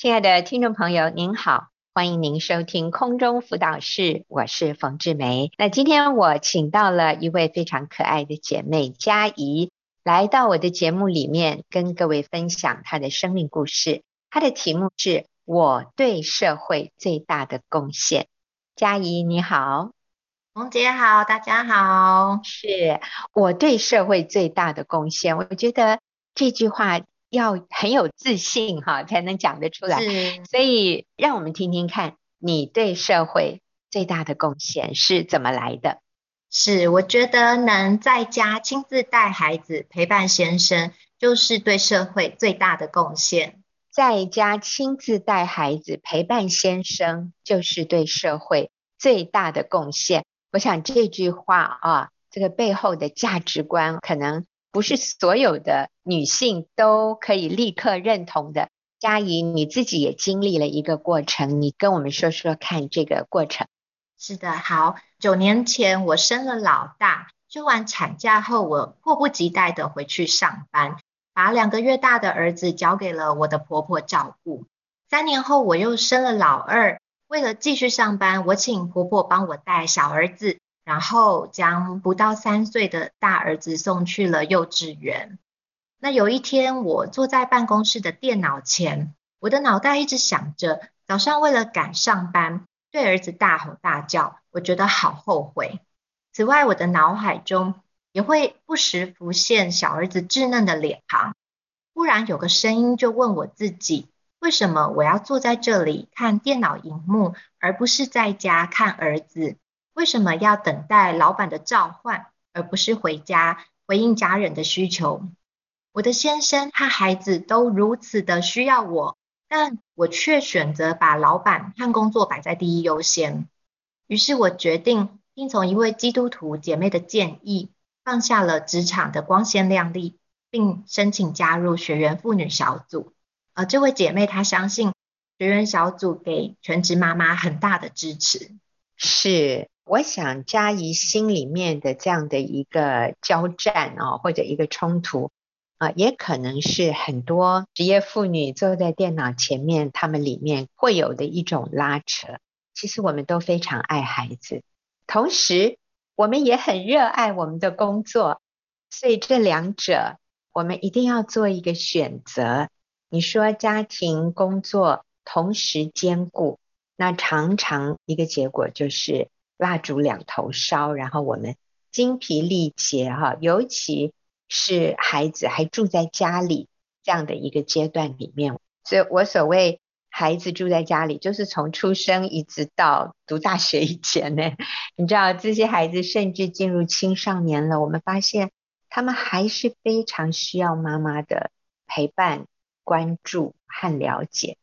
亲爱的听众朋友，您好，欢迎您收听空中辅导室，我是冯志梅。那今天我请到了一位非常可爱的姐妹佳怡，来到我的节目里面，跟各位分享她的生命故事。她的题目是我对社会最大的贡献。佳怡你好，冯姐好，大家好。是我对社会最大的贡献，我觉得这句话。要很有自信哈，才能讲得出来。是，所以让我们听听看，你对社会最大的贡献是怎么来的？是，我觉得能在家亲自带孩子、陪伴先生，就是对社会最大的贡献。在家亲自带孩子、陪伴先生，就是对社会最大的贡献。我想这句话啊，这个背后的价值观可能。不是所有的女性都可以立刻认同的。佳怡，你自己也经历了一个过程，你跟我们说说看这个过程。是的，好，九年前我生了老大，休完产假后，我迫不及待的回去上班，把两个月大的儿子交给了我的婆婆照顾。三年后，我又生了老二，为了继续上班，我请婆婆帮我带小儿子。然后将不到三岁的大儿子送去了幼稚园。那有一天，我坐在办公室的电脑前，我的脑袋一直想着，早上为了赶上班，对儿子大吼大叫，我觉得好后悔。此外，我的脑海中也会不时浮现小儿子稚嫩的脸庞。忽然有个声音就问我自己，为什么我要坐在这里看电脑荧幕，而不是在家看儿子？为什么要等待老板的召唤，而不是回家回应家人的需求？我的先生和孩子都如此的需要我，但我却选择把老板和工作摆在第一优先。于是我决定听从一位基督徒姐妹的建议，放下了职场的光鲜亮丽，并申请加入学员妇女小组。而这位姐妹她相信学员小组给全职妈妈很大的支持。是。我想佳怡心里面的这样的一个交战啊，或者一个冲突啊，也可能是很多职业妇女坐在电脑前面，她们里面会有的一种拉扯。其实我们都非常爱孩子，同时我们也很热爱我们的工作，所以这两者我们一定要做一个选择。你说家庭工作同时兼顾，那常常一个结果就是。蜡烛两头烧，然后我们精疲力竭哈，尤其是孩子还住在家里这样的一个阶段里面，所以我所谓孩子住在家里，就是从出生一直到读大学以前呢。你知道这些孩子甚至进入青少年了，我们发现他们还是非常需要妈妈的陪伴、关注和了解。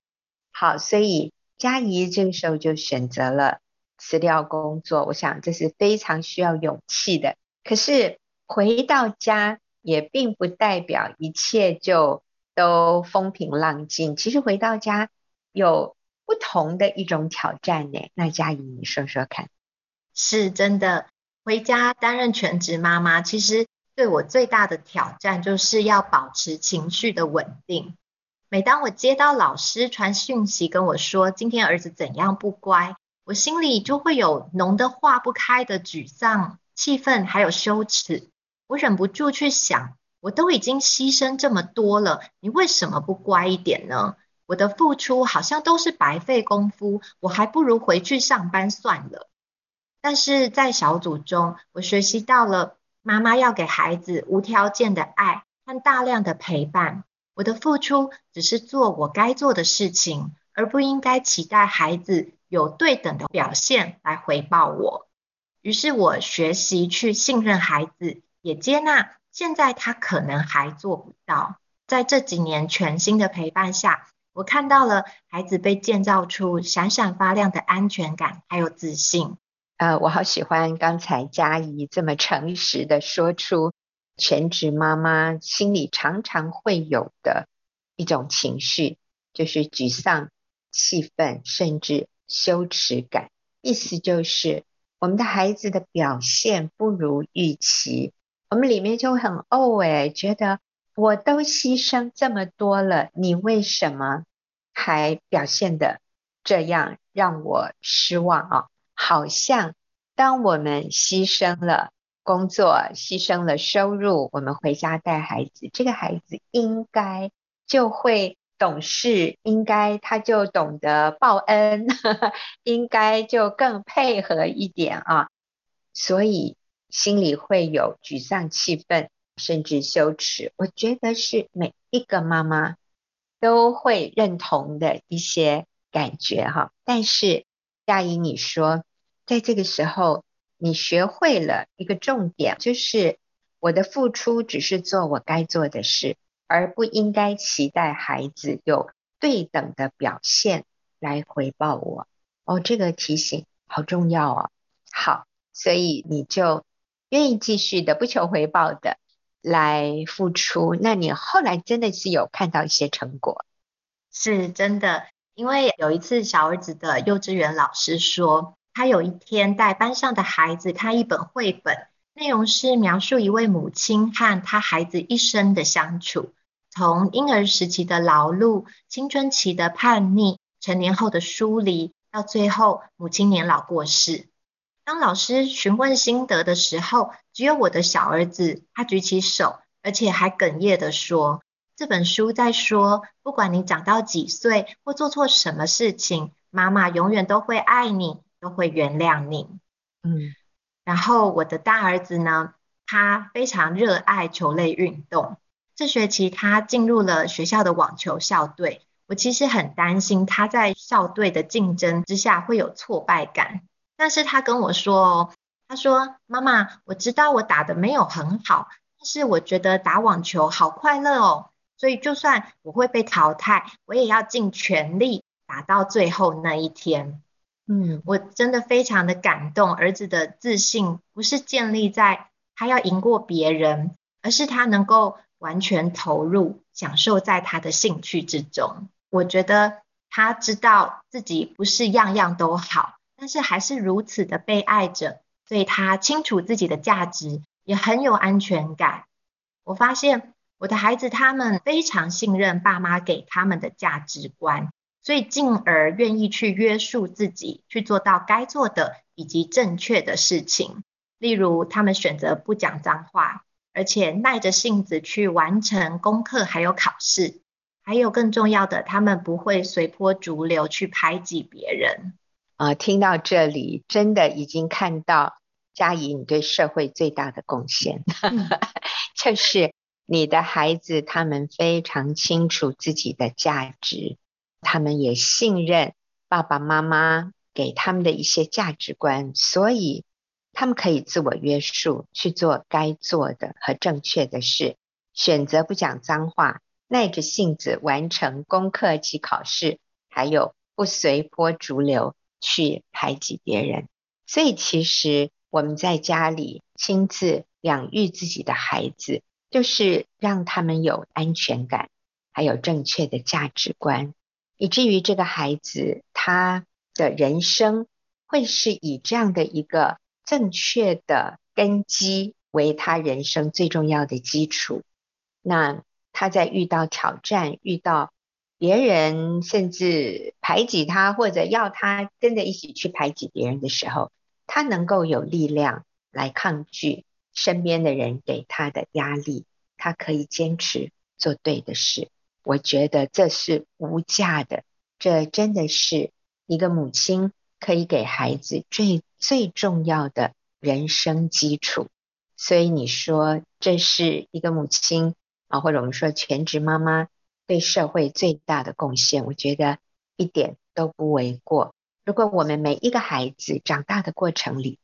好，所以佳怡这个时候就选择了。辞掉工作，我想这是非常需要勇气的。可是回到家也并不代表一切就都风平浪静。其实回到家有不同的一种挑战呢。那佳怡，你说说看。是真的，回家担任全职妈妈，其实对我最大的挑战就是要保持情绪的稳定。每当我接到老师传讯息跟我说今天儿子怎样不乖，我心里就会有浓得化不开的沮丧、气愤，还有羞耻。我忍不住去想，我都已经牺牲这么多了，你为什么不乖一点呢？我的付出好像都是白费功夫，我还不如回去上班算了。但是在小组中，我学习到了妈妈要给孩子无条件的爱和大量的陪伴。我的付出只是做我该做的事情，而不应该期待孩子。有对等的表现来回报我，于是我学习去信任孩子，也接纳现在他可能还做不到。在这几年全新的陪伴下，我看到了孩子被建造出闪闪发亮的安全感，还有自信。呃，我好喜欢刚才佳怡这么诚实的说出全职妈妈心里常常会有的一种情绪，就是沮丧、气愤，甚至。羞耻感，意思就是我们的孩子的表现不如预期，我们里面就很怄哎，觉得我都牺牲这么多了，你为什么还表现得这样让我失望啊！好像当我们牺牲了工作，牺牲了收入，我们回家带孩子，这个孩子应该就会懂事，应该他就懂得报恩，呵呵，应该就更配合一点啊，所以心里会有沮丧、气愤，甚至羞耻。我觉得是每一个妈妈。都会认同的一些感觉哈，但是佳怡你说，在这个时候你学会了一个重点，就是我的付出只是做我该做的事，而不应该期待孩子有对等的表现来回报我。哦，这个提醒好重要哦。好，所以你就愿意继续的不求回报的。来付出，那你后来真的是有看到一些成果？是真的，因为有一次小儿子的幼稚园老师说，他有一天带班上的孩子看一本绘本，内容是描述一位母亲和他孩子一生的相处，从婴儿时期的劳碌、青春期的叛逆、成年后的疏离，到最后母亲年老过世。当老师询问心得的时候，只有我的小儿子，他举起手，而且还哽咽地说：“这本书在说，不管你长到几岁或做错什么事情，妈妈永远都会爱你，都会原谅你。”嗯，然后我的大儿子呢，他非常热爱球类运动，这学期他进入了学校的网球校队。我其实很担心他在校队的竞争之下会有挫败感。但是他跟我说哦，他说：“妈妈，我知道我打得没有很好，但是我觉得打网球好快乐哦。所以就算我会被淘汰，我也要尽全力打到最后那一天。”嗯，我真的非常的感动。儿子的自信不是建立在他要赢过别人，而是他能够完全投入，享受在他的兴趣之中。我觉得他知道自己不是样样都好。但是还是如此的被爱着，所以他清楚自己的价值，也很有安全感。我发现我的孩子他们非常信任爸妈给他们的价值观，所以进而愿意去约束自己，去做到该做的以及正确的事情。例如，他们选择不讲脏话，而且耐着性子去完成功课还有考试。还有更重要的，他们不会随波逐流去排挤别人。啊，听到这里，真的已经看到佳怡你对社会最大的贡献，就是你的孩子他们非常清楚自己的价值，他们也信任爸爸妈妈给他们的一些价值观，所以他们可以自我约束，去做该做的和正确的事，选择不讲脏话，耐着性子完成功课及考试，还有不随波逐流。去排挤别人，所以其实我们在家里亲自养育自己的孩子，就是让他们有安全感，还有正确的价值观，以至于这个孩子他的人生会是以这样的一个正确的根基为他人生最重要的基础。那他在遇到挑战，遇到别人甚至排挤他，或者要他跟着一起去排挤别人的时候，他能够有力量来抗拒身边的人给他的压力，他可以坚持做对的事。我觉得这是无价的，这真的是一个母亲可以给孩子最最重要的人生基础。所以你说这是一个母亲啊，或者我们说全职妈妈。对社会最大的贡献，我觉得一点都不为过。如果我们每一个孩子长大的过程里，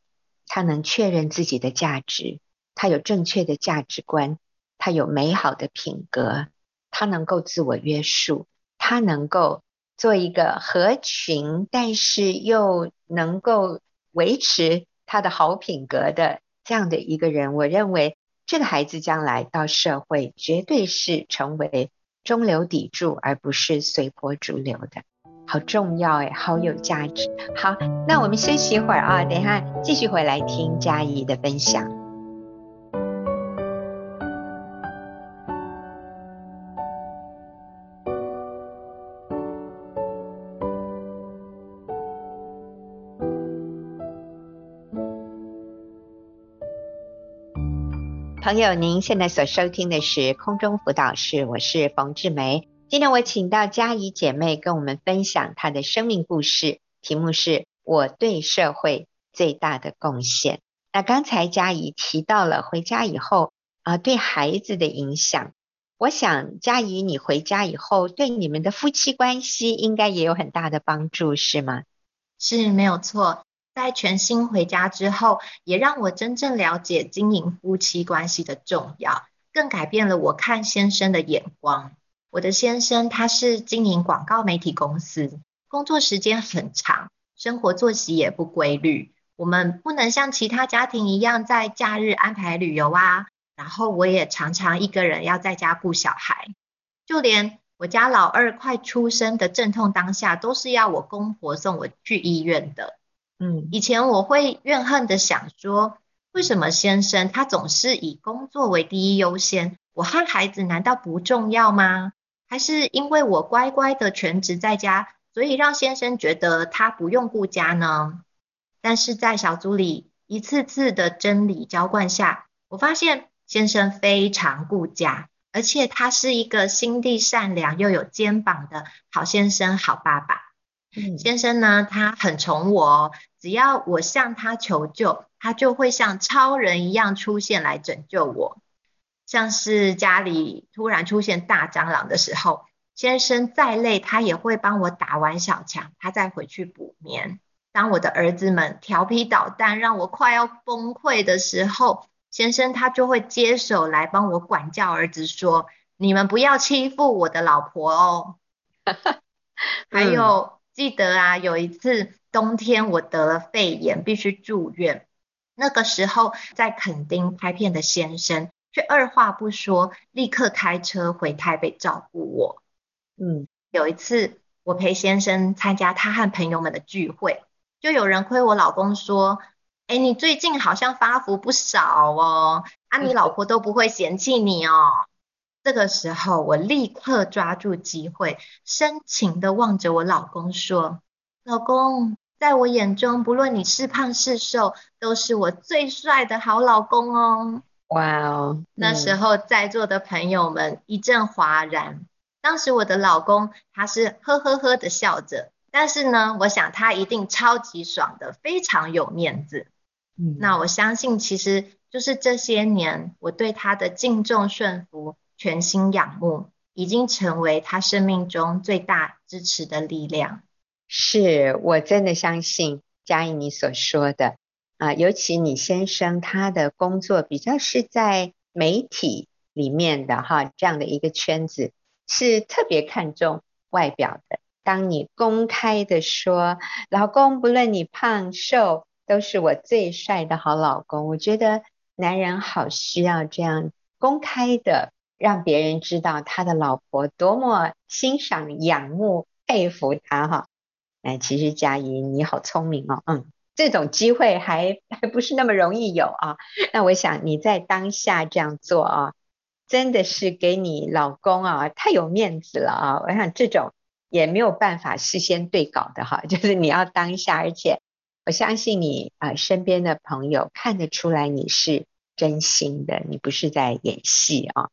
他能确认自己的价值，他有正确的价值观，他有美好的品格，他能够自我约束，他能够做一个合群，但是又能够维持他的好品格的这样的一个人，我认为这个孩子将来到社会绝对是成为。中流砥柱，而不是随波逐流的，好重要哎，好有价值。好，那我们休息一会儿啊，等一下继续回来听嘉怡的分享。朋友，您现在所收听的是空中辅导室，我是冯志梅。今天我请到佳怡姐妹跟我们分享她的生命故事，题目是我对社会最大的贡献。那刚才佳怡提到了回家以后啊，对孩子的影响。我想佳怡，你回家以后对你们的夫妻关系应该也有很大的帮助，是吗？是，没有错。在全新回家之后，也让我真正了解经营夫妻关系的重要，更改变了我看先生的眼光。我的先生他是经营广告媒体公司，工作时间很长，生活作息也不规律。我们不能像其他家庭一样在假日安排旅游啊。然后我也常常一个人要在家顾小孩，就连我家老二快出生的阵痛当下，都是要我公婆送我去医院的。嗯，以前我会怨恨的想说，为什么先生他总是以工作为第一优先？我和孩子难道不重要吗？还是因为我乖乖的全职在家，所以让先生觉得他不用顾家呢？但是在小组里一次次的真理浇灌下，我发现先生非常顾家，而且他是一个心地善良又有肩膀的好先生、好爸爸。嗯，先生呢，他很宠我哦。只要我向他求救，他就会像超人一样出现来拯救我。像是家里突然出现大蟑螂的时候，先生再累，他也会帮我打完小强，他再回去补眠。当我的儿子们调皮捣蛋，让我快要崩溃的时候，先生他就会接手来帮我管教儿子，说：“你们不要欺负我的老婆哦。”还有记得啊，有一次。冬天我得了肺炎，必须住院。那个时候在垦丁拍片的先生，却二话不说，立刻开车回台北照顾我。嗯，有一次我陪先生参加他和朋友们的聚会，就有人亏我老公说：“哎，你最近好像发福不少哦，啊，你老婆都不会嫌弃你哦。”这个时候我立刻抓住机会，深情地望着我老公说：“老公。”在我眼中，不论你是胖是瘦，都是我最帅的好老公哦。哇哦！那时候在座的朋友们一阵哗然。当时我的老公他是呵呵呵的笑着，但是呢，我想他一定超级爽的，非常有面子。嗯，那我相信其实就是这些年我对他的敬重顺服、全心仰慕，已经成为他生命中最大支持的力量。是，我真的相信佳仪你所说的啊，尤其你先生他的工作比较是在媒体里面的哈，这样的一个圈子是特别看重外表的。当你公开的说，老公不论你胖瘦，都是我最帅的好老公，我觉得男人好需要这样公开的让别人知道他的老婆多么欣赏、仰慕、佩服他哈。哎，其实佳怡你好聪明哦，嗯，这种机会还 还不是那么容易有啊。那我想你在当下这样做啊，真的是给你老公啊太有面子了啊。我想这种也没有办法事先对稿的哈，就是你要当下，而且我相信你啊身边的朋友看得出来你是真心的，你不是在演戏啊。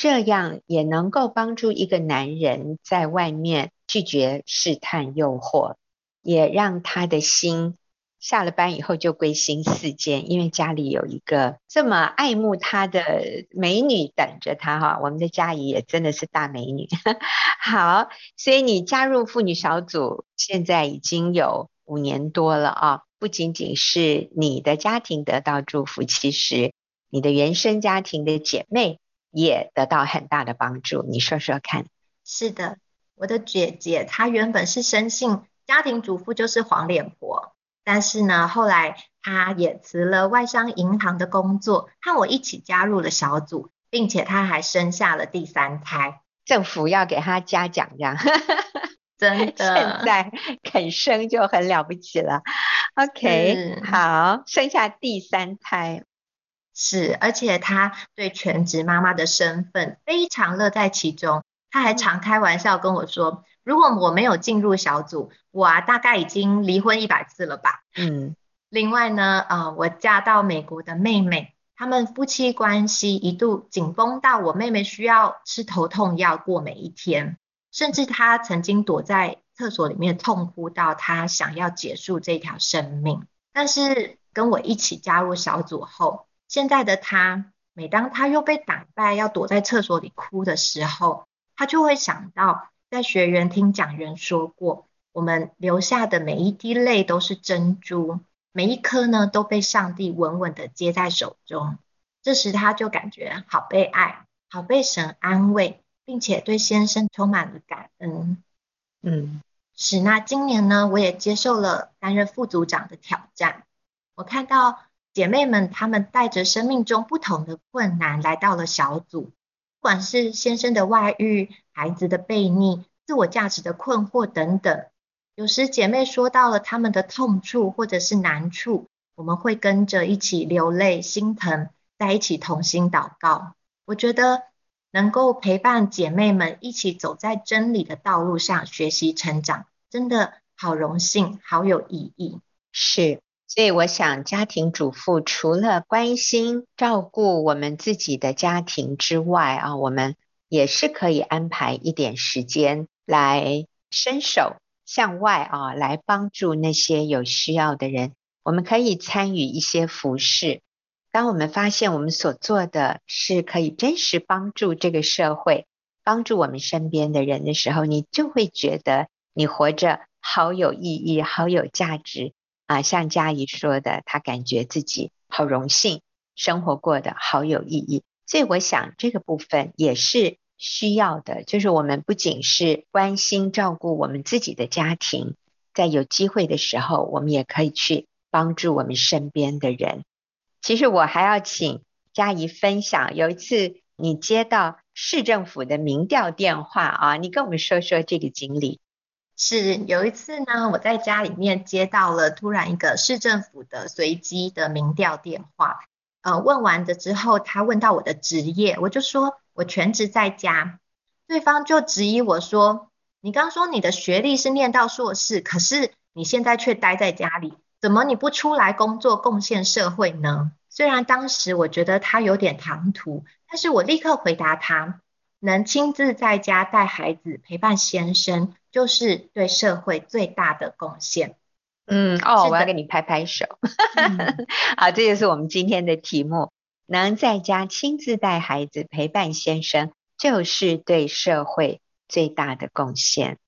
这样也能够帮助一个男人在外面拒绝试探诱惑，也让他的心下了班以后就归心似箭，因为家里有一个这么爱慕他的美女等着他哈。我们的佳怡也真的是大美女。好，所以你加入妇女小组，现在已经有五年多了啊，不仅仅是你的家庭得到祝福，其实你的原生家庭的姐妹。也得到很大的帮助，你说说看。是的，我的姐姐她原本是生性家庭主妇就是黄脸婆，但是呢，后来她也辞了外商银行的工作，和我一起加入了小组，并且她还生下了第三胎。政府要给她嘉奖，这样真的，现在肯生就很了不起了。OK，嗯，好，生下第三胎。是，而且她对全职妈妈的身份非常乐在其中。她还常开玩笑跟我说：“如果我没有进入小组，我啊大概已经离婚一百次了吧。”嗯。另外呢，呃，我嫁到美国的妹妹，他们夫妻关系一度紧绷到我妹妹需要吃头痛药过每一天，甚至她曾经躲在厕所里面痛哭到她想要结束这条生命。但是跟我一起加入小组后，现在的他，每当他又被打败要躲在厕所里哭的时候，他就会想到在学员听讲员说过，我们流下的每一滴泪都是珍珠。每一颗呢都被上帝稳稳的接在手中，这时他就感觉好被爱，好被神安慰，并且对先生充满了感恩。嗯，是。那今年呢，我也接受了担任副组长的挑战。我看到姐妹们她们带着生命中不同的困难来到了小组，不管是先生的外遇、孩子的背逆、自我价值的困惑等等。有时姐妹说到了她们的痛处或者是难处，我们会跟着一起流泪、心疼，在一起同心祷告。我觉得能够陪伴姐妹们一起走在真理的道路上，学习成长，真的好荣幸，好有意义。是，所以我想，家庭主妇除了关心照顾我们自己的家庭之外啊，我们也是可以安排一点时间来伸手。向外啊，来帮助那些有需要的人。我们可以参与一些服饰。当我们发现我们所做的是可以真实帮助这个社会、帮助我们身边的人的时候，你就会觉得你活着好有意义、好有价值啊！像佳怡说的，她感觉自己好荣幸，生活过得好有意义。所以我想这个部分也是。需要的就是我们不仅是关心照顾我们自己的家庭，在有机会的时候，我们也可以去帮助我们身边的人。其实我还要请佳怡分享，有一次你接到市政府的民调电话啊，你跟我们说说这个经历。是有一次呢，我在家里面接到了突然一个市政府的随机的民调电话，呃，问完的之后，他问到我的职业，我就说。我全职在家，对方就质疑我说：“你刚说你的学历是念到硕士，可是你现在却待在家里，怎么你不出来工作贡献社会呢？”虽然当时我觉得他有点唐突，但是我立刻回答他：“能亲自在家带孩子、陪伴先生，就是对社会最大的贡献。”嗯，哦，我要给你拍拍手。嗯、好，这就是我们今天的题目。能在家亲自带孩子、陪伴先生，就是对社会最大的贡献。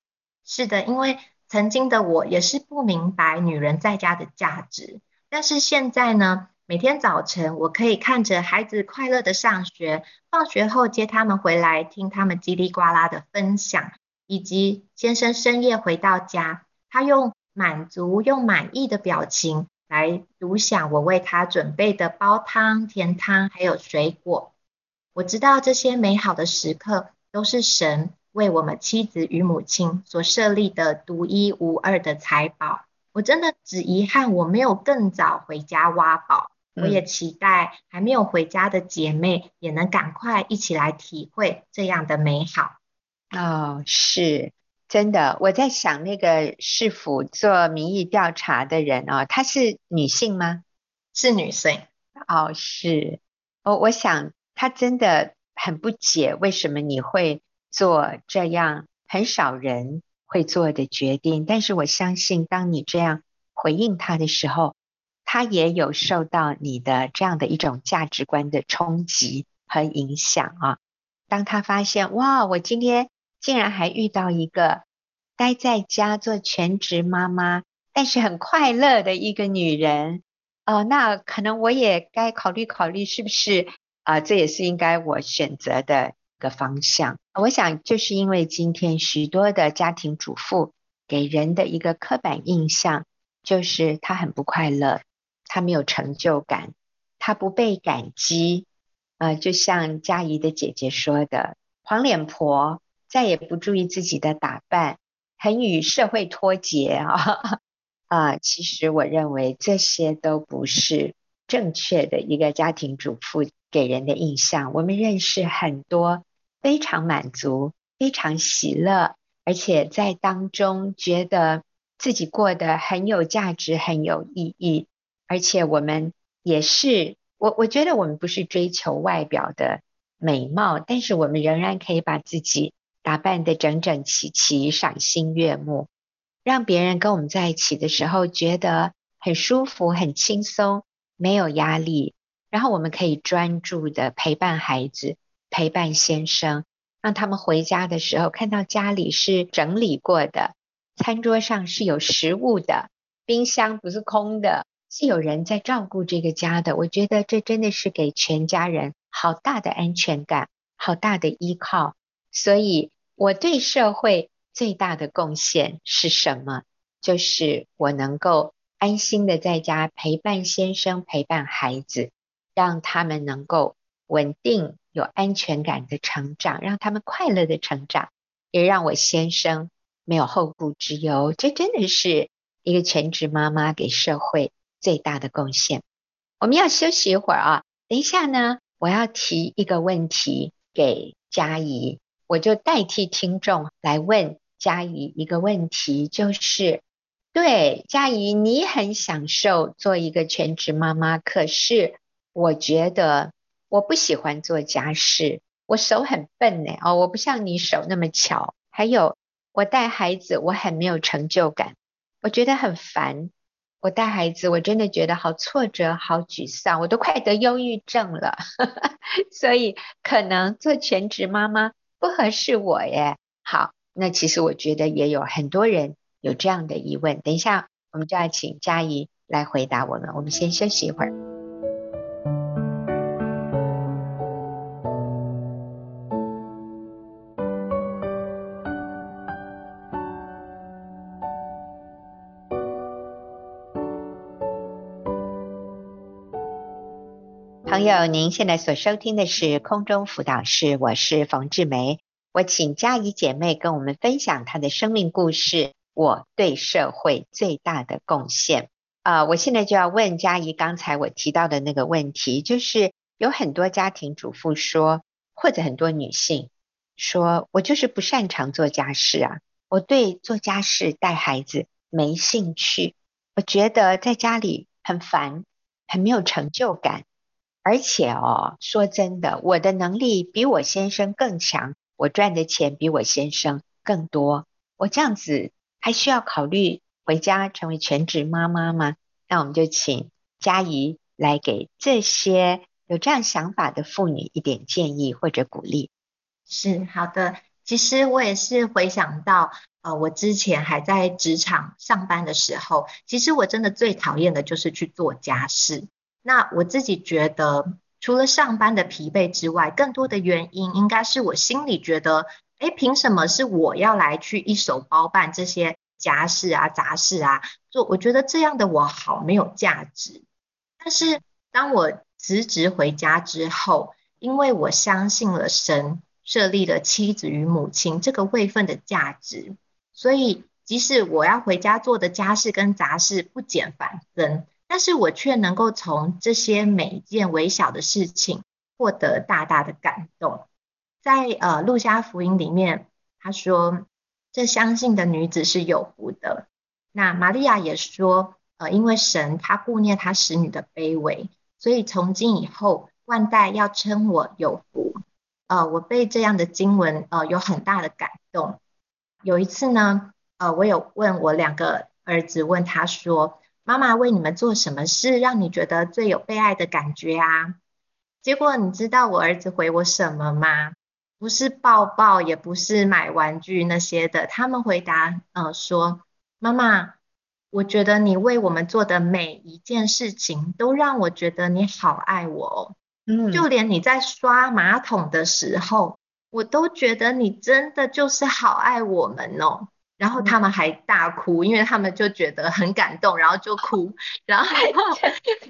是的，因为曾经的我也是不明白女人在家的价值，但是现在呢，每天早晨我可以看着孩子快乐的上学，放学后接他们回来，听他们叽里呱啦的分享，以及先生深夜回到家，他用满足、用满意的表情。来独享我为他准备的煲汤、甜汤，还有水果。我知道这些美好的时刻都是神为我们妻子与母亲所设立的独一无二的财宝。我真的只遗憾我没有更早回家挖宝。我也期待还没有回家的姐妹也能赶快一起来体会这样的美好。哦，是。真的，我在想那个市府做民意调查的人哦，她是女性吗？是女性。哦，是。哦，我想她真的很不解，为什么你会做这样很少人会做的决定？但是我相信，当你这样回应她的时候，她也有受到你的这样的一种价值观的冲击和影响啊。当她发现，哇，我今天。竟然还遇到一个待在家做全职妈妈，但是很快乐的一个女人哦，那可能我也该考虑考虑，是不是啊？这也是应该我选择的一个方向。我想，就是因为今天许多的家庭主妇给人的一个刻板印象，就是她很不快乐，他没有成就感，他不被感激啊。就像佳怡的姐姐说的，黄脸婆。再也不注意自己的打扮，很与社会脱节啊！啊，其实我认为这些都不是正确的一个家庭主妇给人的印象。我们认识很多非常满足、非常喜乐，而且在当中觉得自己过得很有价值、很有意义，而且我们也是我我觉得我们不是追求外表的美貌，但是我们仍然可以把自己打扮得整整齐齐、赏心悦目，让别人跟我们在一起的时候觉得很舒服、很轻松，没有压力。然后我们可以专注的陪伴孩子、陪伴先生，让他们回家的时候看到家里是整理过的，餐桌上是有食物的，冰箱不是空的。是有人在照顾这个家的，我觉得这真的是给全家人好大的安全感，好大的依靠。所以我对社会最大的贡献是什么？就是我能够安心的在家陪伴先生，陪伴孩子，让他们能够稳定、有安全感的成长，让他们快乐的成长，也让我先生没有后顾之忧。这真的是一个全职妈妈给社会。最大的贡献。我们要休息一会儿啊，等一下呢，我要提一个问题给佳怡，我就代替听众来问佳怡一个问题，就是对佳怡，你很享受做一个全职妈妈，可是我觉得我不喜欢做家事，我手很笨呢，哦，我不像你手那么巧，还有我带孩子，我很没有成就感，我觉得很烦。我带孩子，我真的觉得好挫折、好沮丧，我都快得忧郁症了。所以可能做全职妈妈不合适我耶。好，那其实我觉得也有很多人有这样的疑问。等一下，我们就要请佳怡来回答我们。我们先休息一会儿。朋友，您现在所收听的是空中辅导室，我是冯志梅。我请佳怡姐妹跟我们分享她的生命故事，我对社会最大的贡献。啊、呃，我现在就要问佳怡，刚才我提到的那个问题，就是有很多家庭主妇说，或者很多女性说，我就是不擅长做家事啊，我对做家事带孩子没兴趣，我觉得在家里很烦，很没有成就感。而且哦，说真的，我的能力比我先生更强，我赚的钱比我先生更多。我这样子还需要考虑回家成为全职妈妈吗？那我们就请佳仪来给这些有这样想法的妇女一点建议或者鼓励。是，好的，其实我也是回想到，呃，我之前还在职场上班的时候，其实我真的最讨厌的就是去做家事。那我自己觉得，除了上班的疲惫之外，更多的原因应该是我心里觉得，哎，凭什么是我要来去一手包办这些家事啊、杂事啊？做我觉得这样的我好没有价值。但是当我辞职回家之后，因为我相信了神设立了妻子与母亲这个位分的价值，所以即使我要回家做的家事跟杂事不减反增。但是我却能够从这些每一件微小的事情获得大大的感动。在呃路加福音里面，他说：“这相信的女子是有福的。”那玛利亚也说：“呃，因为神他顾念他使女的卑微，所以从今以后万代要称我有福。”呃，我被这样的经文呃有很大的感动。有一次呢，呃，我有问我两个儿子，问他说。妈妈为你们做什么事，让你觉得最有被爱的感觉啊？结果你知道我儿子回我什么吗？不是抱抱，也不是买玩具那些的。他们回答，呃，说：“妈妈，我觉得你为我们做的每一件事情，都让我觉得你好爱我哦。嗯，就连你在刷马桶的时候，我都觉得你真的就是好爱我们哦。”然后他们还大哭，因为他们就觉得很感动，然后就哭。然后，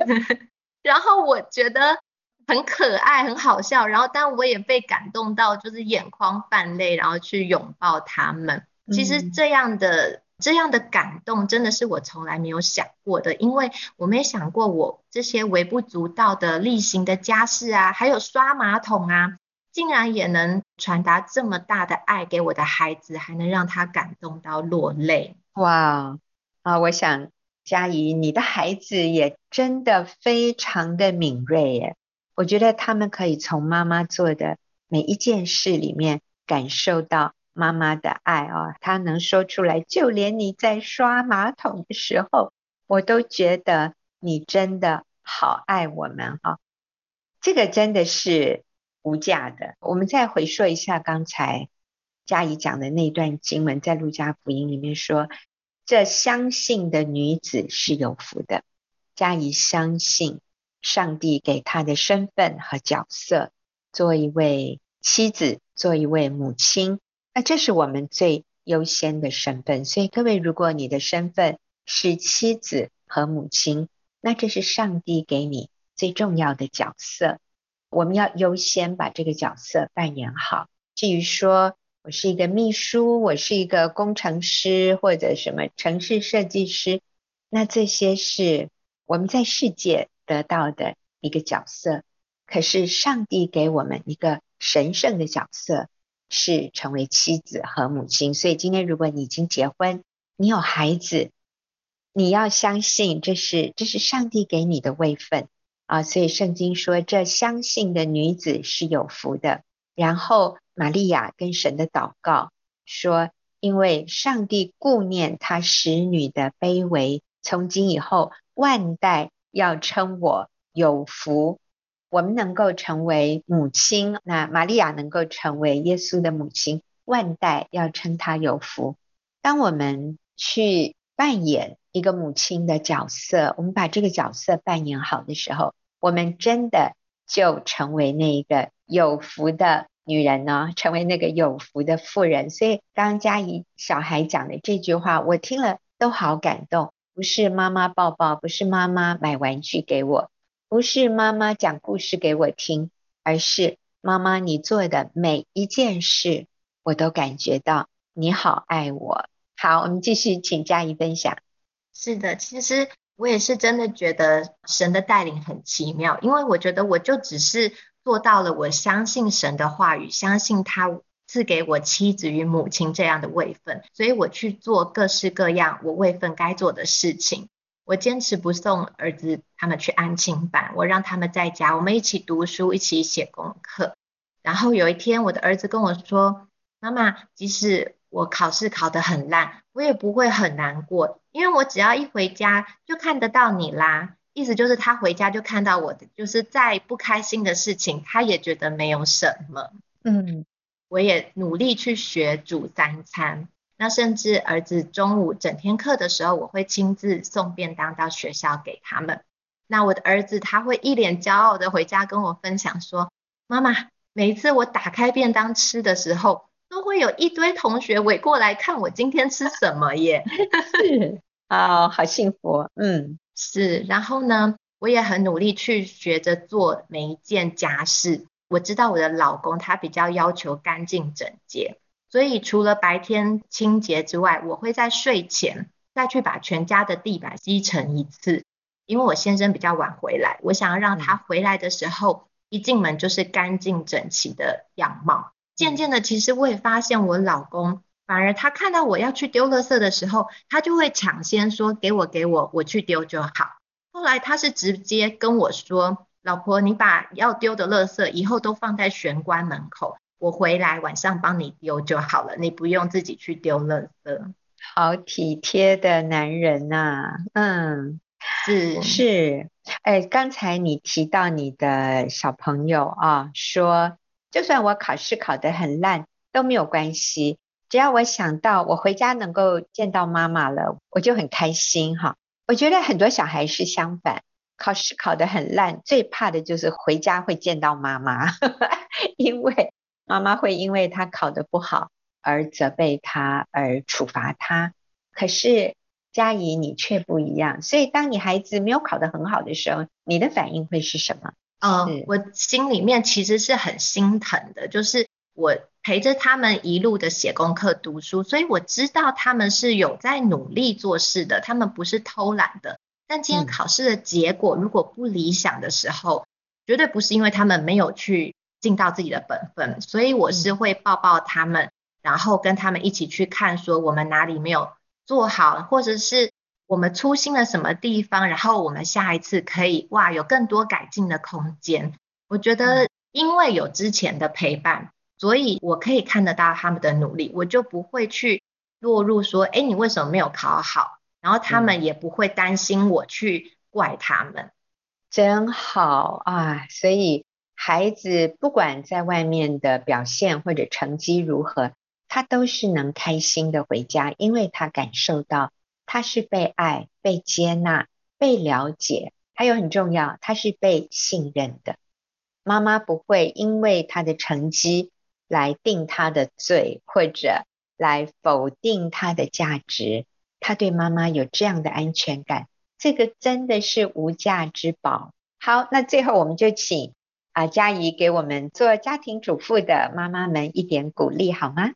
然后我觉得很可爱，很好笑。然后，但我也被感动到，就是眼眶泛泪，然后去拥抱他们。其实这样的、嗯、这样的感动，真的是我从来没有想过的，因为我没想过我这些微不足道的例行的家事啊，还有刷马桶啊。竟然也能传达这么大的爱给我的孩子，还能让他感动到落泪。哇啊！我想佳怡，你的孩子也真的非常的敏锐耶。我觉得他们可以从妈妈做的每一件事里面感受到妈妈的爱啊。他能说出来，就连你在刷马桶的时候，我都觉得你真的好爱我们啊。这个真的是无价的。我们再回溯一下刚才佳怡讲的那段经文，在路加福音里面说。这相信的女子是有福的。佳怡相信上帝给她的身份和角色，做一位妻子，做一位母亲，那这是我们最优先的身份。所以各位，如果你的身份是妻子和母亲，那这是上帝给你最重要的角色。我们要优先把这个角色扮演好。至于说，我是一个秘书，我是一个工程师，或者什么城市设计师，那这些是我们在世界得到的一个角色。可是上帝给我们一个神圣的角色，是成为妻子和母亲。所以今天如果你已经结婚，你有孩子，你要相信这是这是上帝给你的位分啊。所以圣经说，这相信的女子是有福的。然后。玛利亚跟神的祷告说：“因为上帝顾念他使女的卑微，从今以后万代要称我有福。我们能够成为母亲，那玛利亚能够成为耶稣的母亲，万代要称她有福。当我们去扮演一个母亲的角色，我们把这个角色扮演好的时候，我们真的就成为那一个有福的。”女人呢，成为那个有福的妇人。所以，刚刚佳怡小孩讲的这句话，我听了都好感动。不是妈妈抱抱，不是妈妈买玩具给我，不是妈妈讲故事给我听，而是妈妈你做的每一件事，我都感觉到你好爱我。好，我们继续请佳仪分享。是的，其实我也是真的觉得神的带领很奇妙，因为我觉得我就只是。做到了，我相信神的话语，相信他赐给我妻子与母亲这样的位分，所以我去做各式各样我位分该做的事情。我坚持不送儿子他们去安亲班，我让他们在家，我们一起读书，一起写功课。然后有一天，我的儿子跟我说：“妈妈，即使我考试考得很烂，我也不会很难过，因为我只要一回家就看得到你啦。”意思就是他回家就看到我的，就是再不开心的事情，他也觉得没有什么。嗯，我也努力去学煮三餐。那甚至儿子中午整天课的时候，我会亲自送便当到学校给他们。那我的儿子他会一脸骄傲的回家跟我分享说：“妈妈，每一次我打开便当吃的时候，都会有一堆同学围过来看我今天吃什么耶。”是啊，好幸福。嗯。是，然后呢，我也很努力去学着做每一件家事。我知道我的老公他比较要求干净整洁，所以除了白天清洁之外，我会在睡前再去把全家的地板吸尘一次。因为我先生比较晚回来，我想要让他回来的时候一进门就是干净整齐的样貌。渐渐的，其实我也发现我老公。反而他看到我要去丢垃圾的时候，他就会抢先说：“给我，给我，我去丢就好。”后来他是直接跟我说：“老婆，你把要丢的垃圾以后都放在玄关门口，我回来晚上帮你丢就好了，你不用自己去丢垃圾。”好体贴的男人呐、啊，嗯，是是，哎，刚才你提到你的小朋友啊，说就算我考试考得很烂都没有关系。只要我想到我回家能够见到妈妈了，我就很开心哈。我觉得很多小孩是相反，考试考得很烂，最怕的就是回家会见到妈妈，因为妈妈会因为他考得不好而责备他，而处罚他。可是佳怡你却不一样，所以当你孩子没有考得很好的时候，你的反应会是什么？嗯，我心里面其实是很心疼的，就是我。陪着他们一路的写功课、读书，所以我知道他们是有在努力做事的，他们不是偷懒的。但今天考试的结果如果不理想的时候，绝对不是因为他们没有去尽到自己的本分，所以我是会抱抱他们，然后跟他们一起去看，说我们哪里没有做好，或者是我们粗心了什么地方，然后我们下一次可以哇有更多改进的空间。我觉得因为有之前的陪伴，所以我可以看得到他们的努力，我就不会去落入说，哎，你为什么没有考好？然后他们也不会担心我去怪他们。真好啊！所以孩子不管在外面的表现或者成绩如何，他都是能开心的回家，因为他感受到他是被爱、被接纳、被了解，还有很重要，他是被信任的。妈妈不会因为他的成绩来定他的罪，或者来否定他的价值。他对妈妈有这样的安全感。这个真的是无价之宝。好，那最后我们就请啊佳怡给我们做家庭主妇的妈妈们一点鼓励，好吗？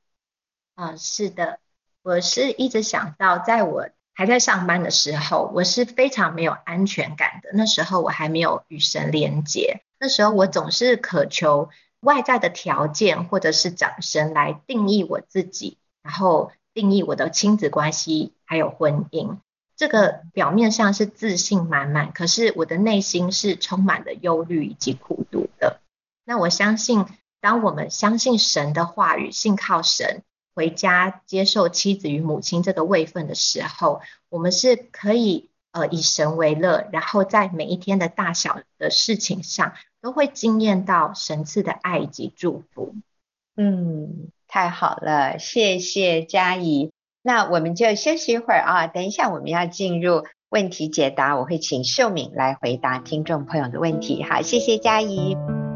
啊，是的，我是一直想到，在我还在上班的时候，我是非常没有安全感的。那时候我还没有与神连结，那时候我总是渴求外在的条件或者是掌声来定义我自己，然后定义我的亲子关系还有婚姻。这个表面上是自信满满，可是我的内心是充满了忧虑以及苦毒的。那我相信，当我们相信神的话语，信靠神，回家接受妻子与母亲这个位分的时候，我们是可以呃以神为乐，然后在每一天的大小的事情上，都会惊艳到神赐的爱以及祝福。嗯，太好了，谢谢佳怡。那我们就休息一会儿啊，等一下我们要进入问题解答，我会请秀敏来回答听众朋友的问题。好，谢谢佳怡。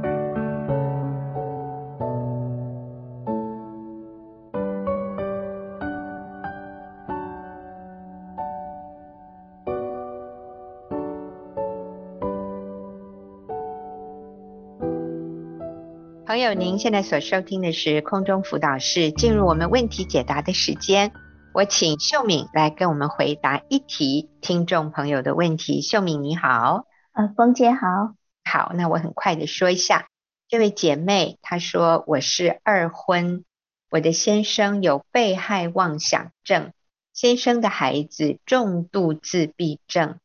朋友，您现在所收听的是空中辅导室，进入我们问题解答的时间。我请秀敏来跟我们回答一题听众朋友的问题。秀敏你好，呃，冯姐好，好，那我很快的说一下，这位姐妹她说，我是二婚，我的先生有被害妄想症，先生的孩子重度自闭症，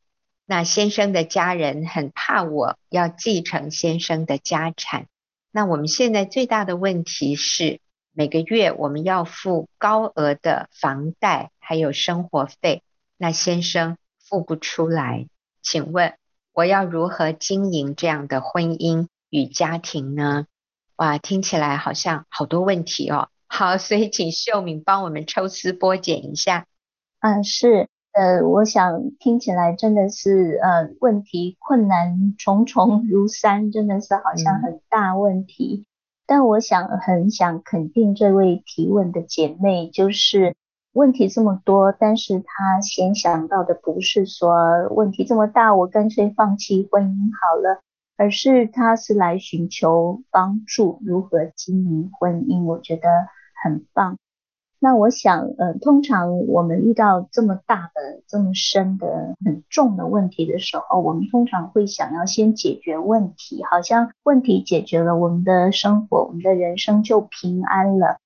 那先生的家人很怕我要继承先生的家产，那我们现在最大的问题是。每个月我们要付高额的房贷，还有生活费，那先生付不出来，请问我要如何经营这样的婚姻与家庭呢？哇，听起来好像好多问题哦。好，所以请秀敏帮我们抽丝剥茧一下。嗯，是，呃，我想听起来真的是呃问题困难重重如山，真的是好像很大问题。嗯但我想很想肯定这位提问的姐妹，就是问题这么多，但是她先想到的不是说问题这么大，我干脆放弃婚姻好了，而是她是来寻求帮助，如何经营婚姻，我觉得很棒。那我想，呃，通常我们遇到这么大的、这么深的、很重的问题的时候，我们通常会想要先解决问题，好像问题解决了，我们的生活、我们的人生就平安了。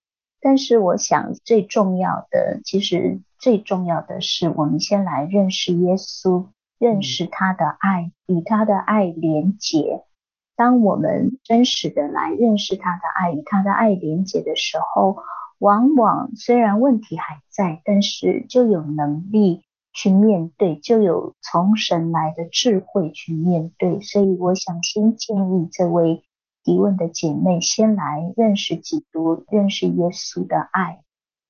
但是，我想最重要的，其实最重要的是，我们先来认识耶稣，认识他的爱，与他的爱连结。当我们真实的来认识他的爱，与他的爱连结的时候，往往虽然问题还在，但是就有能力去面对，就有从神来的智慧去面对。所以我想先建议这位提问的姐妹先来认识基督，认识耶稣的爱。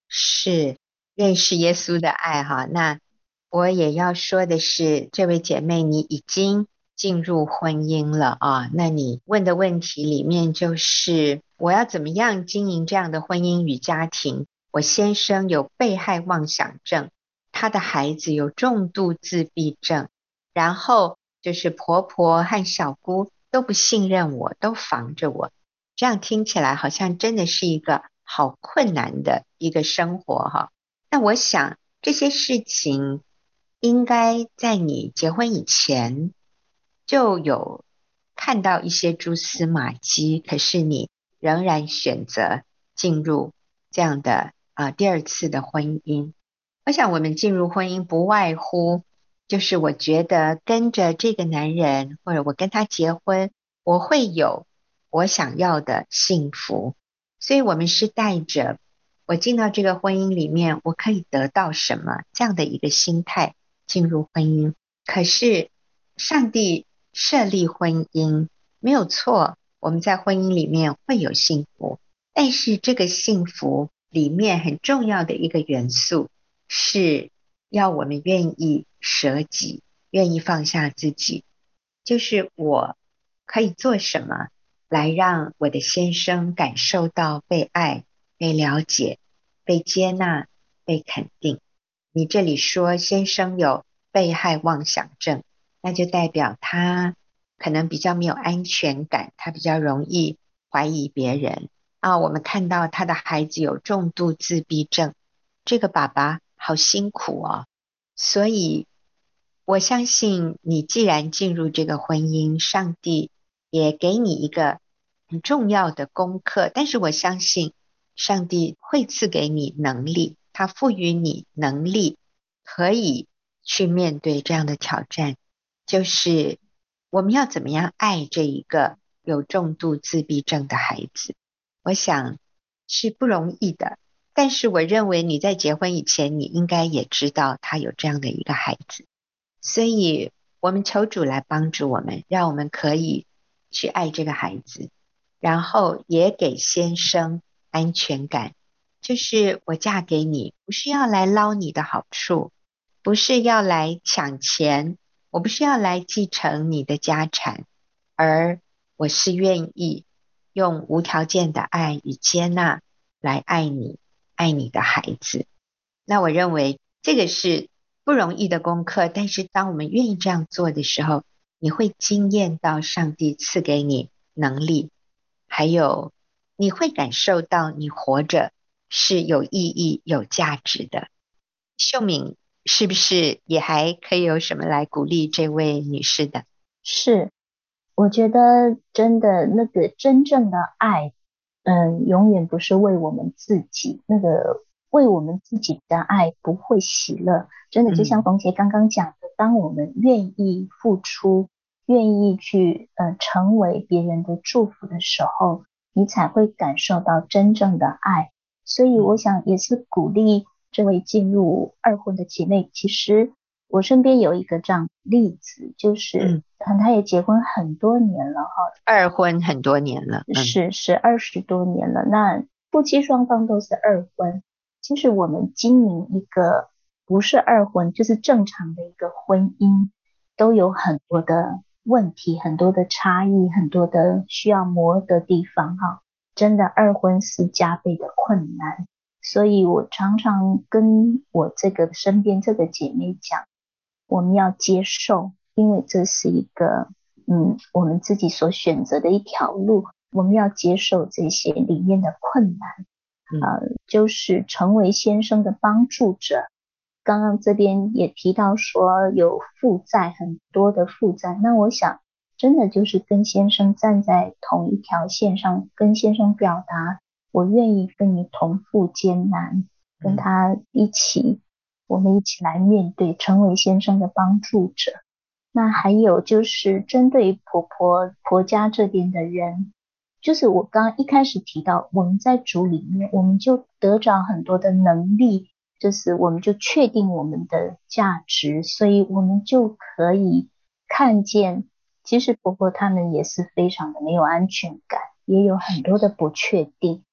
是，认识耶稣的爱哈。那我也要说的是，这位姐妹你已经进入婚姻了啊。那你问的问题里面就是。我要怎么样经营这样的婚姻与家庭？我先生有被害妄想症，他的孩子有重度自闭症，然后就是婆婆和小姑都不信任我，都防着我。这样听起来好像真的是一个好困难的一个生活哈。那我想这些事情应该在你结婚以前就有看到一些蛛丝马迹，可是你。仍然选择进入这样的啊第二次的婚姻，我想我们进入婚姻不外乎就是我觉得跟着这个男人，或者我跟他结婚，我会有我想要的幸福。所以，我们是带着我进到这个婚姻里面，我可以得到什么这样的一个心态进入婚姻。可是，上帝设立婚姻没有错，我们在婚姻里面会有幸福。但是，这个幸福里面很重要的一个元素，是要我们愿意舍己，愿意放下自己。就是我可以做什么？来让我的先生感受到被爱、被了解、被接纳、被肯定。你这里说先生有被害妄想症，那就代表他可能比较没有安全感，他比较容易怀疑别人啊。我们看到他的孩子有重度自闭症，这个爸爸好辛苦哦。所以我相信你，既然进入这个婚姻，上帝也给你一个。很重要的功课，但是我相信上帝会赐给你能力，他赋予你能力，可以去面对这样的挑战。就是我们要怎么样爱这一个有重度自闭症的孩子？我想是不容易的。但是我认为你在结婚以前，你应该也知道他有这样的一个孩子，所以我们求主来帮助我们，让我们可以去爱这个孩子。然后也给先生安全感，就是我嫁给你，不是要来捞你的好处，不是要来抢钱，我不是要来继承你的家产，而我是愿意用无条件的爱与接纳来爱你，爱你的孩子。那我认为这个是不容易的功课，但是当我们愿意这样做的时候，你会惊艳到上帝赐给你能力。还有，你会感受到你活着是有意义、有价值的。秀敏是不是也还可以有什么来鼓励这位女士的？是，我觉得真的那个真正的爱，嗯，永远不是为我们自己，那个为我们自己的爱不会喜乐。真的，就像冯杰刚刚讲的，当我们愿意付出。愿意去呃成为别人的祝福的时候，你才会感受到真正的爱。所以我想也是鼓励这位进入二婚的姐妹。其实我身边有一个这样的例子，就是嗯，她也结婚很多年了哈，二婚很多年了，是是二十多年了。那夫妻双方都是二婚，其实我们经营一个不是二婚，就是正常的一个婚姻，都有很多的。问题很多的差异，很多的需要磨的地方哈，真的二婚是加倍的困难，所以我常常跟我这个身边这个姐妹讲，我们要接受，因为这是一个嗯我们自己所选择的一条路，我们要接受这些里面的困难，呃，就是成为先生的帮助者。刚刚这边也提到说有负债，很多的负债，那我想真的就是跟先生站在同一条线上，跟先生表达我愿意跟你同赴艰难，跟他一起，我们一起来面对，成为先生的帮助者。那还有就是针对婆婆婆家这边的人，就是我刚刚一开始提到，我们在主里面，我们就得着很多的能力。就是我们就确定我们的价值，所以我们就可以看见，其实婆婆他们也是非常的没有安全感，也有很多的不确定。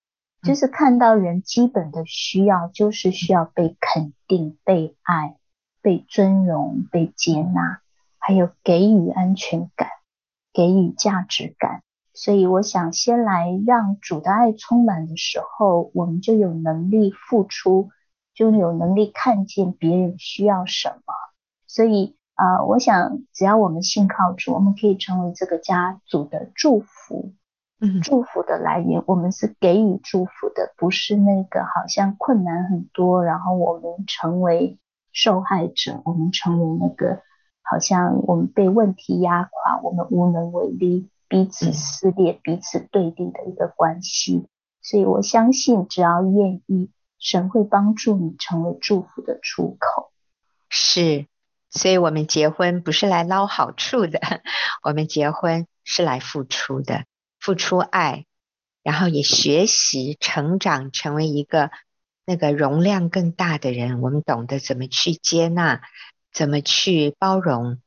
就是看到人基本的需要，就是需要被肯定、被爱、被尊荣、被接纳，还有给予安全感、给予价值感。所以我想先来让主的爱充满的时候，我们就有能力付出。就有能力看见别人需要什么，所以啊、我想只要我们信靠主，我们可以成为这个家族的祝福，祝福的来源。我们是给予祝福的，不是那个好像困难很多，然后我们成为受害者，我们成为那个好像我们被问题压垮，我们无能为力，彼此撕裂、彼此对立的一个关系。所以我相信，只要愿意。神会帮助你成为祝福的出口。是，所以我们结婚不是来捞好处的，我们结婚是来付出的，付出爱，然后也学习成长，成为一个那个容量更大的人。我们懂得怎么去接纳，怎么去包容，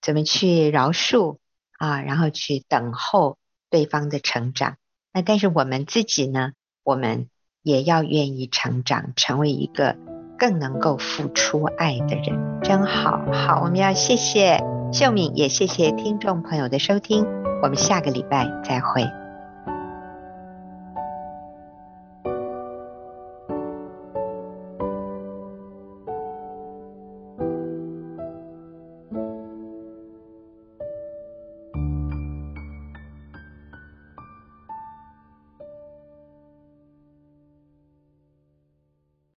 怎么去饶恕啊，然后去等候对方的成长。那但是我们自己呢，我们也要愿意成长，成为一个更能够付出爱的人，真好。好，我们要谢谢秀敏，也谢谢听众朋友的收听，我们下个礼拜再会。